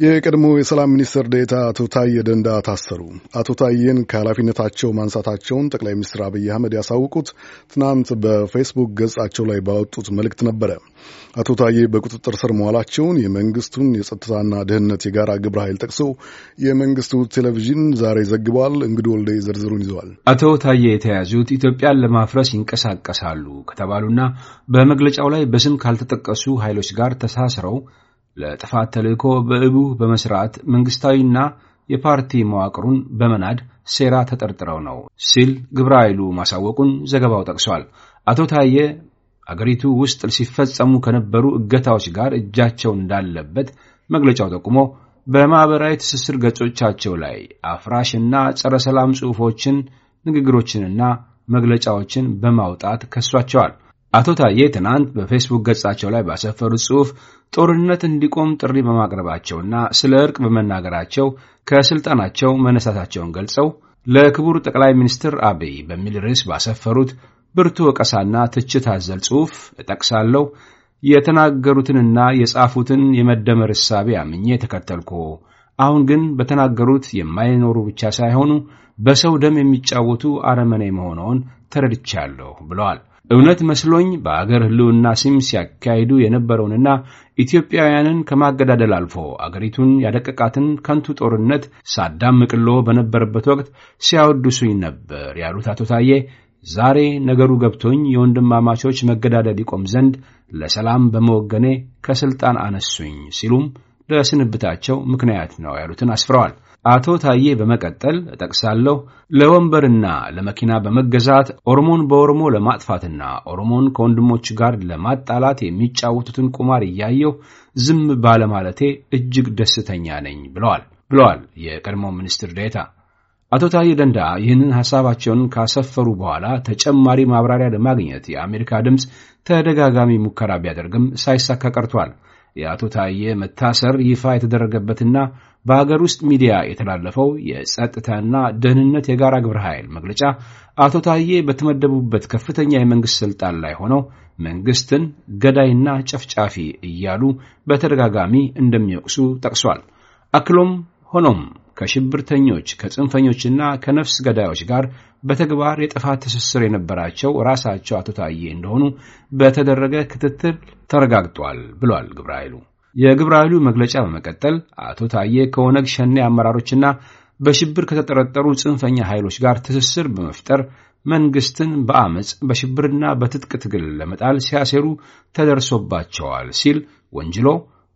የቀድሞ የሰላም ሚኒስትር ዴታ አቶ ታዬ ደንዳ ታሰሩ። አቶ ታዬን ከኃላፊነታቸው ማንሳታቸውን ጠቅላይ ሚኒስትር አብይ አህመድ ያሳውቁት ትናንት በፌስቡክ ገጻቸው ላይ ባወጡት መልእክት ነበረ። አቶ ታዬ በቁጥጥር ስር መዋላቸውን የመንግስቱን የጸጥታና ደህንነት የጋራ ግብረ ኃይል ጠቅሶ የመንግስቱ ቴሌቪዥን ዛሬ ዘግቧል። እንግዲህ ወልዴ ዝርዝሩን ይዘዋል። አቶ ታዬ የተያዙት ኢትዮጵያን ለማፍረስ ይንቀሳቀሳሉ ከተባሉና በመግለጫው ላይ በስም ካልተጠቀሱ ኃይሎች ጋር ተሳስረው ለጥፋት ተልእኮ በእቡ በመስራት መንግስታዊና የፓርቲ መዋቅሩን በመናድ ሴራ ተጠርጥረው ነው ሲል ግብረ ኃይሉ ማሳወቁን ዘገባው ጠቅሷል። አቶ ታዬ አገሪቱ ውስጥ ሲፈጸሙ ከነበሩ እገታዎች ጋር እጃቸው እንዳለበት መግለጫው ጠቁሞ በማኅበራዊ ትስስር ገጾቻቸው ላይ አፍራሽና ጸረ ሰላም ጽሑፎችን፣ ንግግሮችንና መግለጫዎችን በማውጣት ከሷቸዋል። አቶ ታዬ ትናንት በፌስቡክ ገጻቸው ላይ ባሰፈሩት ጽሑፍ ጦርነት እንዲቆም ጥሪ በማቅረባቸውና ስለ እርቅ በመናገራቸው ከስልጣናቸው መነሳታቸውን ገልጸው ለክቡር ጠቅላይ ሚኒስትር አብይ በሚል ርዕስ ባሰፈሩት ብርቱ ወቀሳና ትችት አዘል ጽሑፍ እጠቅሳለሁ የተናገሩትንና የጻፉትን የመደመር እሳቤ አምኜ ተከተልኩ። አሁን ግን በተናገሩት የማይኖሩ ብቻ ሳይሆኑ በሰው ደም የሚጫወቱ አረመኔ መሆነውን ተረድቻለሁ ብለዋል። እውነት መስሎኝ በአገር ሕልውና ስም ሲያካሂዱ የነበረውንና ኢትዮጵያውያንን ከማገዳደል አልፎ አገሪቱን ያደቀቃትን ከንቱ ጦርነት ሳዳምቅሎ በነበረበት ወቅት ሲያወድሱኝ ነበር ያሉት አቶ ታዬ ዛሬ ነገሩ ገብቶኝ የወንድማማቾች መገዳደል ይቆም ዘንድ ለሰላም በመወገኔ ከስልጣን አነሱኝ ሲሉም ለስንብታቸው ምክንያት ነው ያሉትን አስፍረዋል። አቶ ታዬ በመቀጠል እጠቅሳለሁ ለወንበርና ለመኪና በመገዛት ኦሮሞን በኦሮሞ ለማጥፋትና ኦሮሞን ከወንድሞች ጋር ለማጣላት የሚጫወቱትን ቁማር እያየሁ ዝም ባለማለቴ እጅግ ደስተኛ ነኝ ብለዋል ብለዋል የቀድሞው ሚኒስትር ዴኤታ አቶ ታዬ ደንዳ ይህንን ሐሳባቸውን ካሰፈሩ በኋላ ተጨማሪ ማብራሪያ ለማግኘት የአሜሪካ ድምፅ ተደጋጋሚ ሙከራ ቢያደርግም ሳይሳካ ቀርቷል። የአቶ ታዬ መታሰር ይፋ የተደረገበትና በሀገር ውስጥ ሚዲያ የተላለፈው የጸጥታና ደህንነት የጋራ ግብረ ኃይል መግለጫ አቶ ታዬ በተመደቡበት ከፍተኛ የመንግሥት ሥልጣን ላይ ሆነው መንግሥትን ገዳይና ጨፍጫፊ እያሉ በተደጋጋሚ እንደሚወቅሱ ጠቅሷል። አክሎም ሆኖም ከሽብርተኞች ከጽንፈኞችና ከነፍስ ገዳዮች ጋር በተግባር የጥፋት ትስስር የነበራቸው ራሳቸው አቶ ታዬ እንደሆኑ በተደረገ ክትትል ተረጋግጧል ብሏል ግብረ ኃይሉ። የግብረ ኃይሉ መግለጫ በመቀጠል አቶ ታዬ ከኦነግ ሸኔ አመራሮችና በሽብር ከተጠረጠሩ ጽንፈኛ ኃይሎች ጋር ትስስር በመፍጠር መንግስትን በአመፅ በሽብርና በትጥቅ ትግል ለመጣል ሲያሴሩ ተደርሶባቸዋል ሲል ወንጅሎ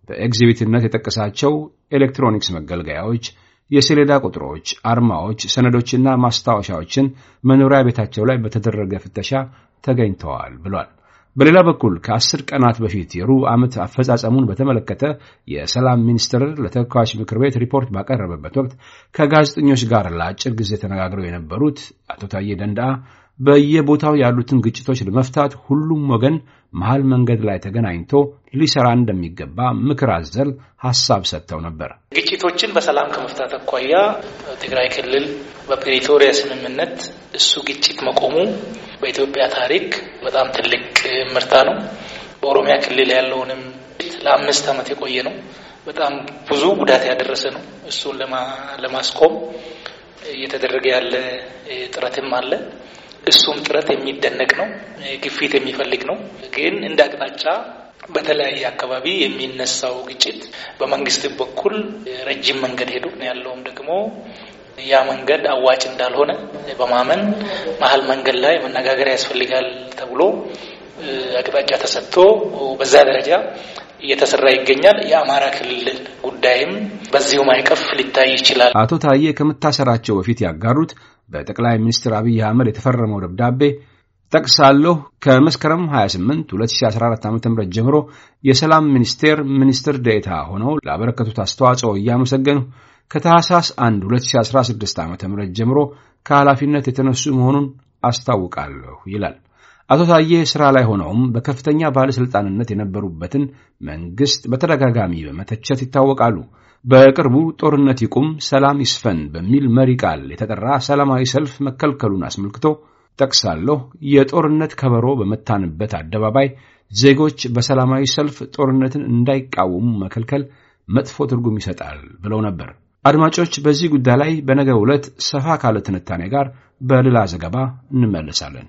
በኤግዚቢትነት የጠቀሳቸው ኤሌክትሮኒክስ መገልገያዎች፣ የሰሌዳ ቁጥሮች፣ አርማዎች፣ ሰነዶችና ማስታወሻዎችን መኖሪያ ቤታቸው ላይ በተደረገ ፍተሻ ተገኝተዋል ብሏል። በሌላ በኩል ከአስር ቀናት በፊት የሩብ ዓመት አፈጻጸሙን በተመለከተ የሰላም ሚኒስትር ለተወካዮች ምክር ቤት ሪፖርት ባቀረበበት ወቅት ከጋዜጠኞች ጋር ለአጭር ጊዜ ተነጋግረው የነበሩት አቶ ታዬ ደንዳአ በየቦታው ያሉትን ግጭቶች ለመፍታት ሁሉም ወገን መሃል መንገድ ላይ ተገናኝቶ ሊሰራ እንደሚገባ ምክር አዘል ሀሳብ ሰጥተው ነበር። ግጭቶችን በሰላም ከመፍታት አኳያ ትግራይ ክልል በፕሪቶሪያ ስምምነት እሱ ግጭት መቆሙ በኢትዮጵያ ታሪክ በጣም ትልቅ ምርታ ነው። በኦሮሚያ ክልል ያለውንም ለአምስት ዓመት የቆየ ነው። በጣም ብዙ ጉዳት ያደረሰ ነው። እሱን ለማስቆም እየተደረገ ያለ ጥረትም አለ። እሱም ጥረት የሚደነቅ ነው፣ ግፊት የሚፈልግ ነው። ግን እንደ አቅጣጫ በተለያየ አካባቢ የሚነሳው ግጭት በመንግስት በኩል ረጅም መንገድ ሄዱ ያለውም ደግሞ ያ መንገድ አዋጭ እንዳልሆነ በማመን መሀል መንገድ ላይ መነጋገር ያስፈልጋል ተብሎ አቅጣጫ ተሰጥቶ በዛ ደረጃ እየተሰራ ይገኛል። የአማራ ክልል ጉዳይም በዚሁ ማዕቀፍ ሊታይ ይችላል። አቶ ታዬ ከመታሰራቸው በፊት ያጋሩት በጠቅላይ ሚኒስትር አብይ አህመድ የተፈረመው ደብዳቤ ጠቅሳለሁ። ከመስከረም 28 2014 ዓ ም ጀምሮ የሰላም ሚኒስቴር ሚኒስትር ዴኤታ ሆነው ላበረከቱት አስተዋጽኦ እያመሰገኑ ከታህሳስ 1 2016 ዓ ም ጀምሮ ከኃላፊነት የተነሱ መሆኑን አስታውቃለሁ ይላል። አቶ ታዬ ሥራ ላይ ሆነውም በከፍተኛ ባለሥልጣንነት የነበሩበትን መንግሥት በተደጋጋሚ በመተቸት ይታወቃሉ። በቅርቡ ጦርነት ይቁም፣ ሰላም ይስፈን በሚል መሪ ቃል የተጠራ ሰላማዊ ሰልፍ መከልከሉን አስመልክቶ ጠቅሳለሁ። የጦርነት ከበሮ በመታንበት አደባባይ ዜጎች በሰላማዊ ሰልፍ ጦርነትን እንዳይቃወሙ መከልከል መጥፎ ትርጉም ይሰጣል ብለው ነበር። አድማጮች፣ በዚህ ጉዳይ ላይ በነገው ዕለት ሰፋ ካለ ትንታኔ ጋር በሌላ ዘገባ እንመለሳለን።